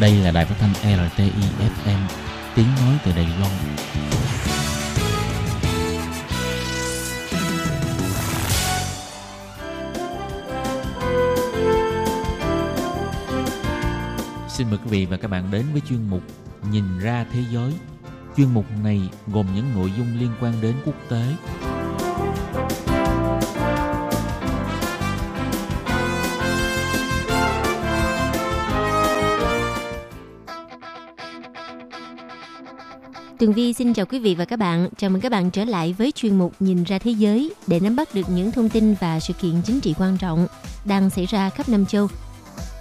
Đây là đài phát thanh RTI FM, tiếng nói từ Đài Loan. Xin mời quý vị và các bạn đến với chuyên mục Nhìn ra thế giới. Chuyên mục này gồm những nội dung liên quan đến quốc tế, Tường Vi xin chào quý vị và các bạn. Chào mừng các bạn trở lại với chuyên mục Nhìn ra thế giới để nắm bắt được những thông tin và sự kiện chính trị quan trọng đang xảy ra khắp năm châu.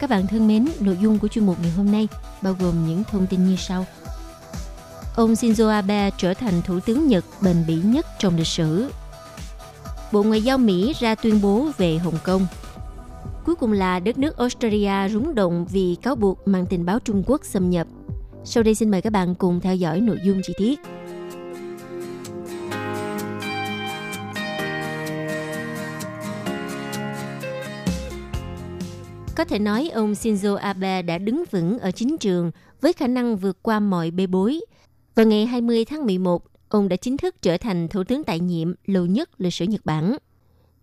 Các bạn thân mến, nội dung của chuyên mục ngày hôm nay bao gồm những thông tin như sau. Ông Shinzo Abe trở thành thủ tướng Nhật bền bỉ nhất trong lịch sử. Bộ Ngoại giao Mỹ ra tuyên bố về Hồng Kông. Cuối cùng là đất nước Australia rúng động vì cáo buộc mang tình báo Trung Quốc xâm nhập sau đây xin mời các bạn cùng theo dõi nội dung chi tiết. Có thể nói ông Shinzo Abe đã đứng vững ở chính trường với khả năng vượt qua mọi bê bối. Vào ngày 20 tháng 11, ông đã chính thức trở thành thủ tướng tại nhiệm lâu nhất lịch sử Nhật Bản.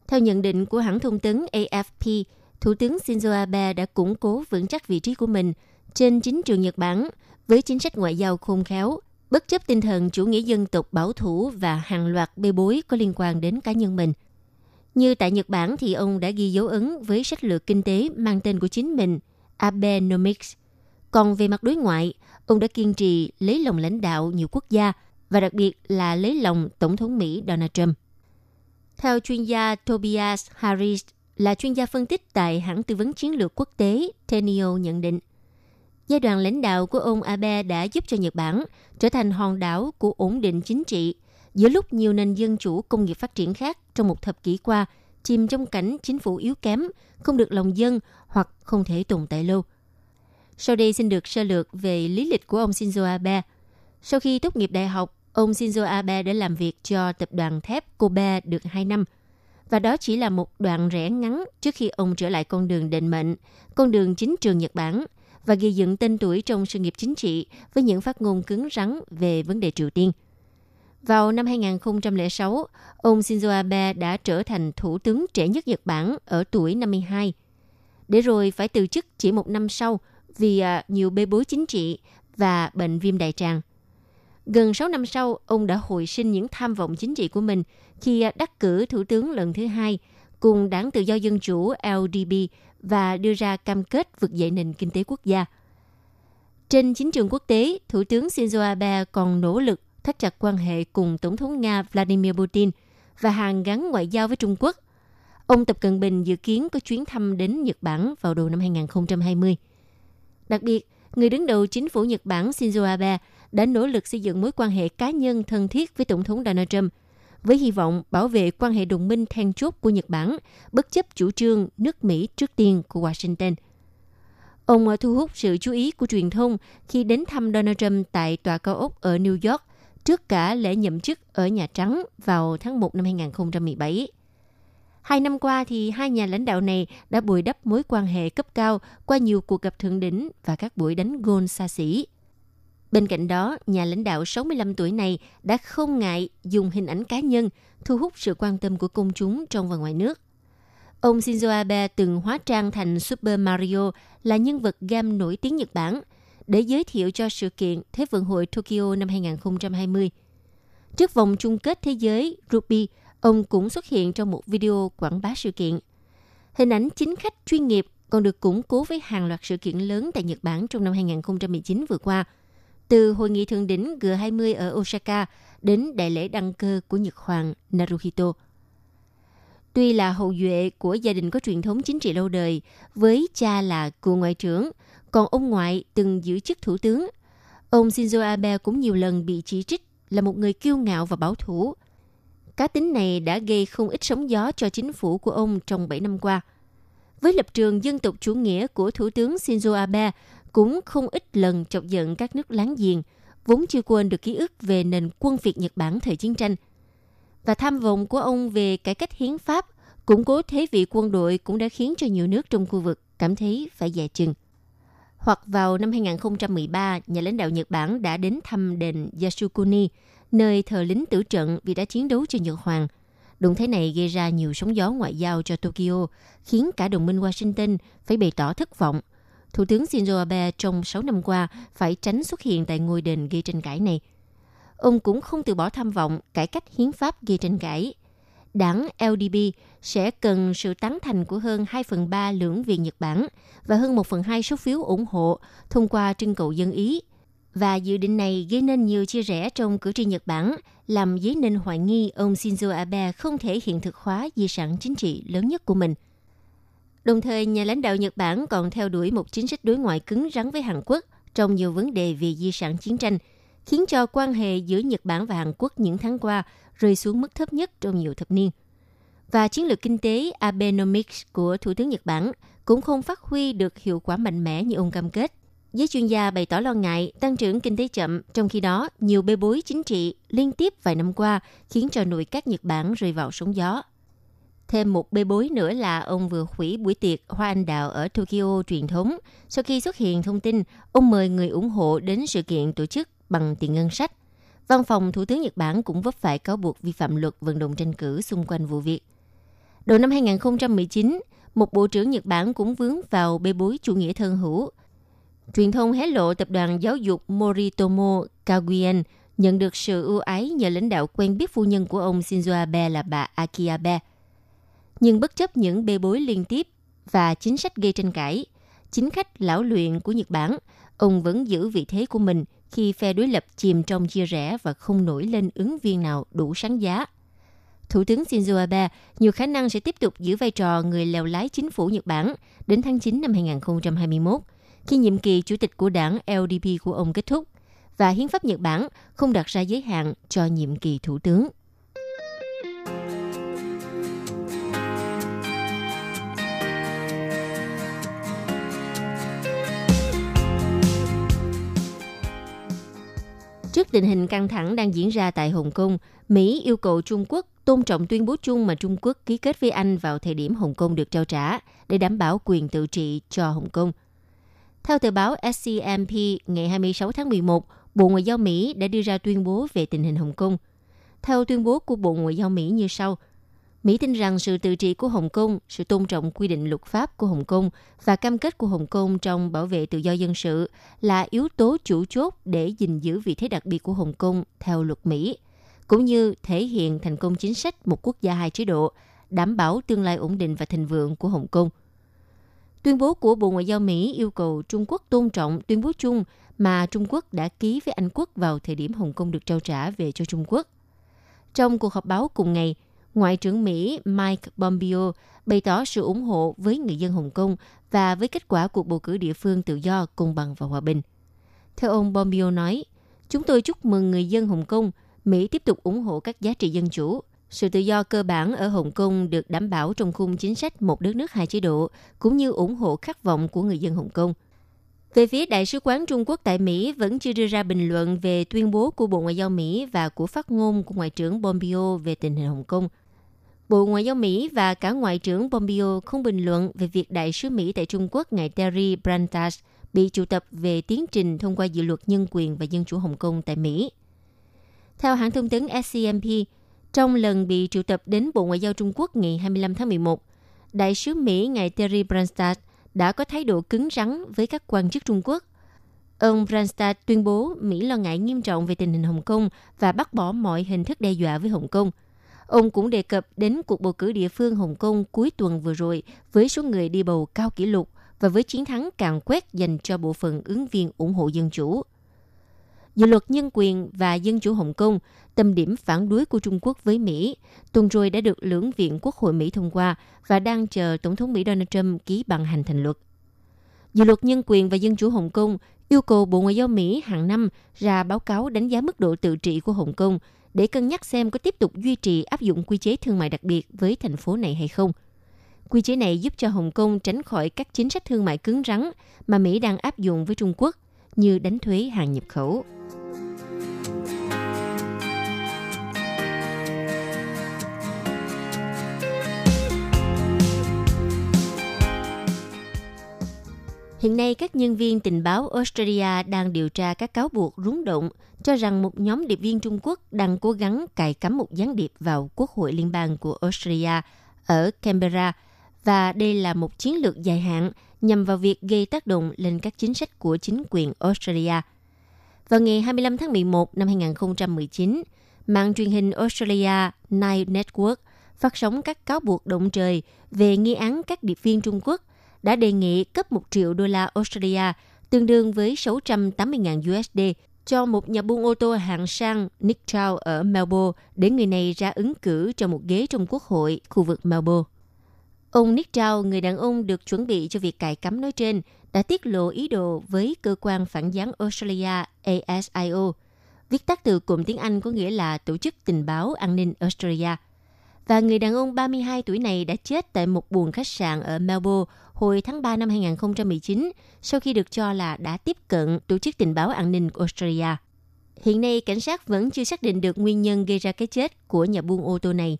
Theo nhận định của hãng thông tấn AFP, Thủ tướng Shinzo Abe đã củng cố vững chắc vị trí của mình trên chính trường Nhật Bản với chính sách ngoại giao khôn khéo, bất chấp tinh thần chủ nghĩa dân tộc bảo thủ và hàng loạt bê bối có liên quan đến cá nhân mình. Như tại Nhật Bản thì ông đã ghi dấu ấn với sách lược kinh tế mang tên của chính mình, Abenomics. Còn về mặt đối ngoại, ông đã kiên trì lấy lòng lãnh đạo nhiều quốc gia và đặc biệt là lấy lòng Tổng thống Mỹ Donald Trump. Theo chuyên gia Tobias Harris, là chuyên gia phân tích tại hãng tư vấn chiến lược quốc tế Tenio nhận định, giai đoạn lãnh đạo của ông Abe đã giúp cho Nhật Bản trở thành hòn đảo của ổn định chính trị giữa lúc nhiều nền dân chủ công nghiệp phát triển khác trong một thập kỷ qua chìm trong cảnh chính phủ yếu kém, không được lòng dân hoặc không thể tồn tại lâu. Sau đây xin được sơ lược về lý lịch của ông Shinzo Abe. Sau khi tốt nghiệp đại học, ông Shinzo Abe đã làm việc cho tập đoàn thép Kobe được 2 năm. Và đó chỉ là một đoạn rẽ ngắn trước khi ông trở lại con đường định mệnh, con đường chính trường Nhật Bản – và gây dựng tên tuổi trong sự nghiệp chính trị với những phát ngôn cứng rắn về vấn đề Triều Tiên. Vào năm 2006, ông Shinzo Abe đã trở thành thủ tướng trẻ nhất Nhật Bản ở tuổi 52. Để rồi phải từ chức chỉ một năm sau vì à, nhiều bê bối chính trị và bệnh viêm đại tràng. Gần 6 năm sau, ông đã hồi sinh những tham vọng chính trị của mình khi à, đắc cử thủ tướng lần thứ hai cùng đảng tự do dân chủ LDP và đưa ra cam kết vực dậy nền kinh tế quốc gia. Trên chính trường quốc tế, Thủ tướng Shinzo Abe còn nỗ lực thắt chặt quan hệ cùng Tổng thống Nga Vladimir Putin và hàng gắn ngoại giao với Trung Quốc. Ông Tập Cận Bình dự kiến có chuyến thăm đến Nhật Bản vào đầu năm 2020. Đặc biệt, người đứng đầu chính phủ Nhật Bản Shinzo Abe đã nỗ lực xây dựng mối quan hệ cá nhân thân thiết với Tổng thống Donald Trump – với hy vọng bảo vệ quan hệ đồng minh then chốt của Nhật Bản, bất chấp chủ trương nước Mỹ trước tiên của Washington. Ông thu hút sự chú ý của truyền thông khi đến thăm Donald Trump tại tòa cao ốc ở New York trước cả lễ nhậm chức ở Nhà Trắng vào tháng 1 năm 2017. Hai năm qua thì hai nhà lãnh đạo này đã bồi đắp mối quan hệ cấp cao qua nhiều cuộc gặp thượng đỉnh và các buổi đánh gôn xa xỉ. Bên cạnh đó, nhà lãnh đạo 65 tuổi này đã không ngại dùng hình ảnh cá nhân thu hút sự quan tâm của công chúng trong và ngoài nước. Ông Shinzo Abe từng hóa trang thành Super Mario là nhân vật game nổi tiếng Nhật Bản để giới thiệu cho sự kiện Thế vận hội Tokyo năm 2020. Trước vòng chung kết thế giới Rugby, ông cũng xuất hiện trong một video quảng bá sự kiện. Hình ảnh chính khách chuyên nghiệp còn được củng cố với hàng loạt sự kiện lớn tại Nhật Bản trong năm 2019 vừa qua – từ hội nghị thượng đỉnh G20 ở Osaka đến đại lễ đăng cơ của Nhật Hoàng Naruhito. Tuy là hậu duệ của gia đình có truyền thống chính trị lâu đời, với cha là cựu ngoại trưởng, còn ông ngoại từng giữ chức thủ tướng. Ông Shinzo Abe cũng nhiều lần bị chỉ trích là một người kiêu ngạo và bảo thủ. Cá tính này đã gây không ít sóng gió cho chính phủ của ông trong 7 năm qua. Với lập trường dân tộc chủ nghĩa của Thủ tướng Shinzo Abe cũng không ít lần chọc giận các nước láng giềng, vốn chưa quên được ký ức về nền quân Việt Nhật Bản thời chiến tranh. Và tham vọng của ông về cải cách hiến pháp, củng cố thế vị quân đội cũng đã khiến cho nhiều nước trong khu vực cảm thấy phải dè chừng. Hoặc vào năm 2013, nhà lãnh đạo Nhật Bản đã đến thăm đền Yasukuni, nơi thờ lính tử trận vì đã chiến đấu cho Nhật Hoàng. Động thái này gây ra nhiều sóng gió ngoại giao cho Tokyo, khiến cả đồng minh Washington phải bày tỏ thất vọng. Thủ tướng Shinzo Abe trong 6 năm qua phải tránh xuất hiện tại ngôi đền gây tranh cãi này. Ông cũng không từ bỏ tham vọng cải cách hiến pháp gây tranh cãi. Đảng LDP sẽ cần sự tán thành của hơn 2 phần 3 lưỡng viện Nhật Bản và hơn 1 phần 2 số phiếu ủng hộ thông qua trưng cầu dân ý. Và dự định này gây nên nhiều chia rẽ trong cử tri Nhật Bản, làm dấy nên hoài nghi ông Shinzo Abe không thể hiện thực hóa di sản chính trị lớn nhất của mình. Đồng thời, nhà lãnh đạo Nhật Bản còn theo đuổi một chính sách đối ngoại cứng rắn với Hàn Quốc trong nhiều vấn đề về di sản chiến tranh, khiến cho quan hệ giữa Nhật Bản và Hàn Quốc những tháng qua rơi xuống mức thấp nhất trong nhiều thập niên. Và chiến lược kinh tế Abenomics của Thủ tướng Nhật Bản cũng không phát huy được hiệu quả mạnh mẽ như ông cam kết. Giới chuyên gia bày tỏ lo ngại tăng trưởng kinh tế chậm, trong khi đó nhiều bê bối chính trị liên tiếp vài năm qua khiến cho nội các Nhật Bản rơi vào sóng gió. Thêm một bê bối nữa là ông vừa hủy buổi tiệc hoa anh đào ở Tokyo truyền thống sau khi xuất hiện thông tin ông mời người ủng hộ đến sự kiện tổ chức bằng tiền ngân sách. Văn phòng Thủ tướng Nhật Bản cũng vấp phải cáo buộc vi phạm luật vận động tranh cử xung quanh vụ việc. Đầu năm 2019, một bộ trưởng Nhật Bản cũng vướng vào bê bối chủ nghĩa thân hữu. Truyền thông hé lộ tập đoàn giáo dục Moritomo Kaguen nhận được sự ưu ái nhờ lãnh đạo quen biết phu nhân của ông Shinzo Abe là bà Aki Abe. Nhưng bất chấp những bê bối liên tiếp và chính sách gây tranh cãi, chính khách lão luyện của Nhật Bản, ông vẫn giữ vị thế của mình khi phe đối lập chìm trong chia rẽ và không nổi lên ứng viên nào đủ sáng giá. Thủ tướng Shinzo Abe nhiều khả năng sẽ tiếp tục giữ vai trò người lèo lái chính phủ Nhật Bản đến tháng 9 năm 2021, khi nhiệm kỳ chủ tịch của đảng LDP của ông kết thúc và hiến pháp Nhật Bản không đặt ra giới hạn cho nhiệm kỳ thủ tướng. Trước tình hình căng thẳng đang diễn ra tại Hồng Kông, Mỹ yêu cầu Trung Quốc tôn trọng tuyên bố chung mà Trung Quốc ký kết với Anh vào thời điểm Hồng Kông được trao trả để đảm bảo quyền tự trị cho Hồng Kông. Theo tờ báo SCMP ngày 26 tháng 11, Bộ Ngoại giao Mỹ đã đưa ra tuyên bố về tình hình Hồng Kông. Theo tuyên bố của Bộ Ngoại giao Mỹ như sau – Mỹ tin rằng sự tự trị của Hồng Kông, sự tôn trọng quy định luật pháp của Hồng Kông và cam kết của Hồng Kông trong bảo vệ tự do dân sự là yếu tố chủ chốt để gìn giữ vị thế đặc biệt của Hồng Kông theo luật Mỹ, cũng như thể hiện thành công chính sách một quốc gia hai chế độ, đảm bảo tương lai ổn định và thịnh vượng của Hồng Kông. Tuyên bố của Bộ Ngoại giao Mỹ yêu cầu Trung Quốc tôn trọng tuyên bố chung mà Trung Quốc đã ký với Anh Quốc vào thời điểm Hồng Kông được trao trả về cho Trung Quốc. Trong cuộc họp báo cùng ngày, Ngoại trưởng Mỹ Mike Pompeo bày tỏ sự ủng hộ với người dân Hồng Kông và với kết quả cuộc bầu cử địa phương tự do, công bằng và hòa bình. Theo ông Pompeo nói, chúng tôi chúc mừng người dân Hồng Kông, Mỹ tiếp tục ủng hộ các giá trị dân chủ. Sự tự do cơ bản ở Hồng Kông được đảm bảo trong khung chính sách một đất nước hai chế độ, cũng như ủng hộ khát vọng của người dân Hồng Kông. Về phía Đại sứ quán Trung Quốc tại Mỹ vẫn chưa đưa ra bình luận về tuyên bố của Bộ Ngoại giao Mỹ và của phát ngôn của Ngoại trưởng Pompeo về tình hình Hồng Kông. Bộ Ngoại giao Mỹ và cả Ngoại trưởng Pompeo không bình luận về việc Đại sứ Mỹ tại Trung Quốc ngài Terry Branstad bị triệu tập về tiến trình thông qua dự luật nhân quyền và dân chủ Hồng Kông tại Mỹ. Theo hãng thông tấn SCMP, trong lần bị triệu tập đến Bộ Ngoại giao Trung Quốc ngày 25 tháng 11, Đại sứ Mỹ ngài Terry Branstad đã có thái độ cứng rắn với các quan chức Trung Quốc. Ông Branstad tuyên bố Mỹ lo ngại nghiêm trọng về tình hình Hồng Kông và bác bỏ mọi hình thức đe dọa với Hồng Kông – Ông cũng đề cập đến cuộc bầu cử địa phương Hồng Kông cuối tuần vừa rồi với số người đi bầu cao kỷ lục và với chiến thắng càng quét dành cho bộ phận ứng viên ủng hộ dân chủ. Dự luật nhân quyền và dân chủ Hồng Kông, tâm điểm phản đối của Trung Quốc với Mỹ, tuần rồi đã được lưỡng viện Quốc hội Mỹ thông qua và đang chờ Tổng thống Mỹ Donald Trump ký bằng hành thành luật. Dự luật nhân quyền và dân chủ Hồng Kông yêu cầu Bộ Ngoại giao Mỹ hàng năm ra báo cáo đánh giá mức độ tự trị của Hồng Kông để cân nhắc xem có tiếp tục duy trì áp dụng quy chế thương mại đặc biệt với thành phố này hay không. Quy chế này giúp cho Hồng Kông tránh khỏi các chính sách thương mại cứng rắn mà Mỹ đang áp dụng với Trung Quốc, như đánh thuế hàng nhập khẩu. Hiện nay, các nhân viên tình báo Australia đang điều tra các cáo buộc rúng động cho rằng một nhóm điệp viên Trung Quốc đang cố gắng cài cắm một gián điệp vào Quốc hội Liên bang của Australia ở Canberra và đây là một chiến lược dài hạn nhằm vào việc gây tác động lên các chính sách của chính quyền Australia. Vào ngày 25 tháng 11 năm 2019, mạng truyền hình Australia Nine Network phát sóng các cáo buộc động trời về nghi án các điệp viên Trung Quốc đã đề nghị cấp 1 triệu đô la Australia, tương đương với 680.000 USD, cho một nhà buôn ô tô hạng sang Nick Chow ở Melbourne để người này ra ứng cử cho một ghế trong quốc hội khu vực Melbourne. Ông Nick Chow, người đàn ông được chuẩn bị cho việc cài cắm nói trên, đã tiết lộ ý đồ với cơ quan phản gián Australia ASIO, viết tắt từ cụm tiếng Anh có nghĩa là Tổ chức Tình báo An ninh Australia. Và người đàn ông 32 tuổi này đã chết tại một buồng khách sạn ở Melbourne hồi tháng 3 năm 2019 sau khi được cho là đã tiếp cận Tổ chức Tình báo An ninh Australia. Hiện nay, cảnh sát vẫn chưa xác định được nguyên nhân gây ra cái chết của nhà buôn ô tô này.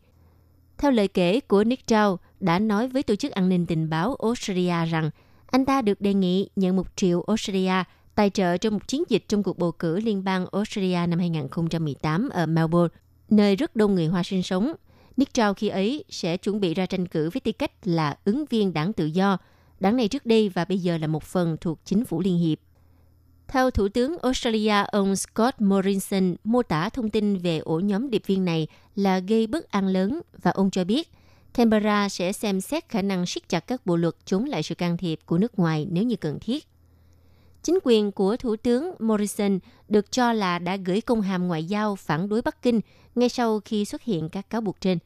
Theo lời kể của Nick Chow, đã nói với Tổ chức An ninh Tình báo Australia rằng anh ta được đề nghị nhận một triệu Australia tài trợ trong một chiến dịch trong cuộc bầu cử liên bang Australia năm 2018 ở Melbourne, nơi rất đông người Hoa sinh sống. Nick Chow khi ấy sẽ chuẩn bị ra tranh cử với tư cách là ứng viên đảng tự do. Đảng này trước đây và bây giờ là một phần thuộc chính phủ Liên Hiệp. Theo Thủ tướng Australia, ông Scott Morrison mô tả thông tin về ổ nhóm điệp viên này là gây bất an lớn và ông cho biết Canberra sẽ xem xét khả năng siết chặt các bộ luật chống lại sự can thiệp của nước ngoài nếu như cần thiết. Chính quyền của Thủ tướng Morrison được cho là đã gửi công hàm ngoại giao phản đối Bắc Kinh ngay sau khi xuất hiện các cáo buộc trên.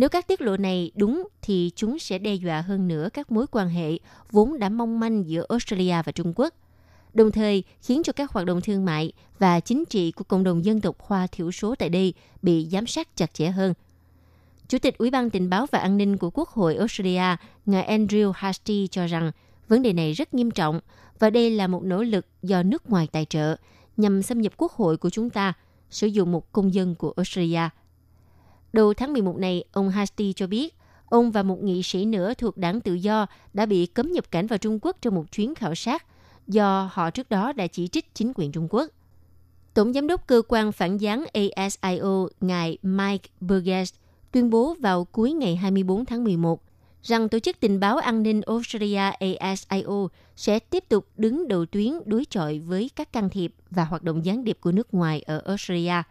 Nếu các tiết lộ này đúng thì chúng sẽ đe dọa hơn nữa các mối quan hệ vốn đã mong manh giữa Australia và Trung Quốc, đồng thời khiến cho các hoạt động thương mại và chính trị của cộng đồng dân tộc Hoa thiểu số tại đây bị giám sát chặt chẽ hơn – Chủ tịch Ủy ban Tình báo và An ninh của Quốc hội Australia, ngài Andrew Hastie cho rằng vấn đề này rất nghiêm trọng và đây là một nỗ lực do nước ngoài tài trợ nhằm xâm nhập quốc hội của chúng ta, sử dụng một công dân của Australia. Đầu tháng 11 này, ông Hastie cho biết ông và một nghị sĩ nữa thuộc đảng tự do đã bị cấm nhập cảnh vào Trung Quốc trong một chuyến khảo sát do họ trước đó đã chỉ trích chính quyền Trung Quốc. Tổng giám đốc cơ quan phản gián ASIO, ngài Mike Burgess, tuyên bố vào cuối ngày 24 tháng 11 rằng Tổ chức Tình báo An ninh Australia ASIO sẽ tiếp tục đứng đầu tuyến đối chọi với các can thiệp và hoạt động gián điệp của nước ngoài ở Australia.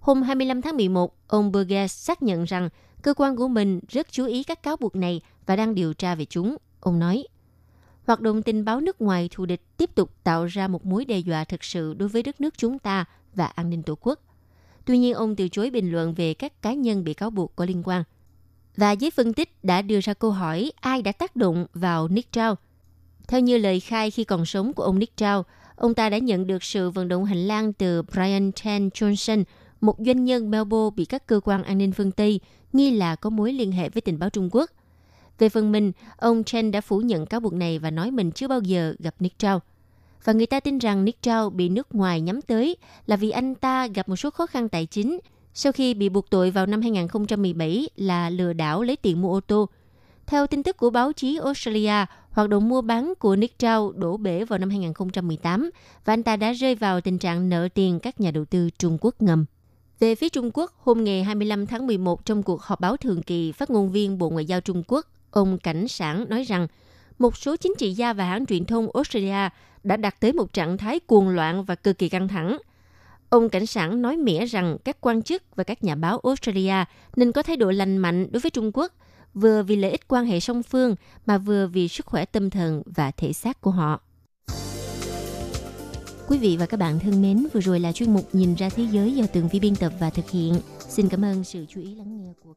Hôm 25 tháng 11, ông Burgess xác nhận rằng cơ quan của mình rất chú ý các cáo buộc này và đang điều tra về chúng. Ông nói, hoạt động tình báo nước ngoài thù địch tiếp tục tạo ra một mối đe dọa thực sự đối với đất nước chúng ta và an ninh tổ quốc. Tuy nhiên, ông từ chối bình luận về các cá nhân bị cáo buộc có liên quan. Và giới phân tích đã đưa ra câu hỏi ai đã tác động vào Nick Chow. Theo như lời khai khi còn sống của ông Nick Chow, ông ta đã nhận được sự vận động hành lang từ Brian Chen Johnson, một doanh nhân Melbourne bị các cơ quan an ninh phương Tây nghi là có mối liên hệ với tình báo Trung Quốc. Về phần mình, ông Chen đã phủ nhận cáo buộc này và nói mình chưa bao giờ gặp Nick Chow và người ta tin rằng Nick Chow bị nước ngoài nhắm tới là vì anh ta gặp một số khó khăn tài chính sau khi bị buộc tội vào năm 2017 là lừa đảo lấy tiền mua ô tô. Theo tin tức của báo chí Australia, hoạt động mua bán của Nick Chow đổ bể vào năm 2018 và anh ta đã rơi vào tình trạng nợ tiền các nhà đầu tư Trung Quốc ngầm. Về phía Trung Quốc, hôm ngày 25 tháng 11 trong cuộc họp báo thường kỳ, phát ngôn viên Bộ Ngoại giao Trung Quốc, ông Cảnh Sản nói rằng một số chính trị gia và hãng truyền thông Australia đã đạt tới một trạng thái cuồng loạn và cực kỳ căng thẳng. Ông cảnh sản nói mỉa rằng các quan chức và các nhà báo Australia nên có thái độ lành mạnh đối với Trung Quốc, vừa vì lợi ích quan hệ song phương mà vừa vì sức khỏe tâm thần và thể xác của họ. Quý vị và các bạn thân mến, vừa rồi là chuyên mục Nhìn ra thế giới do tường vi biên tập và thực hiện. Xin cảm ơn sự chú ý lắng nghe của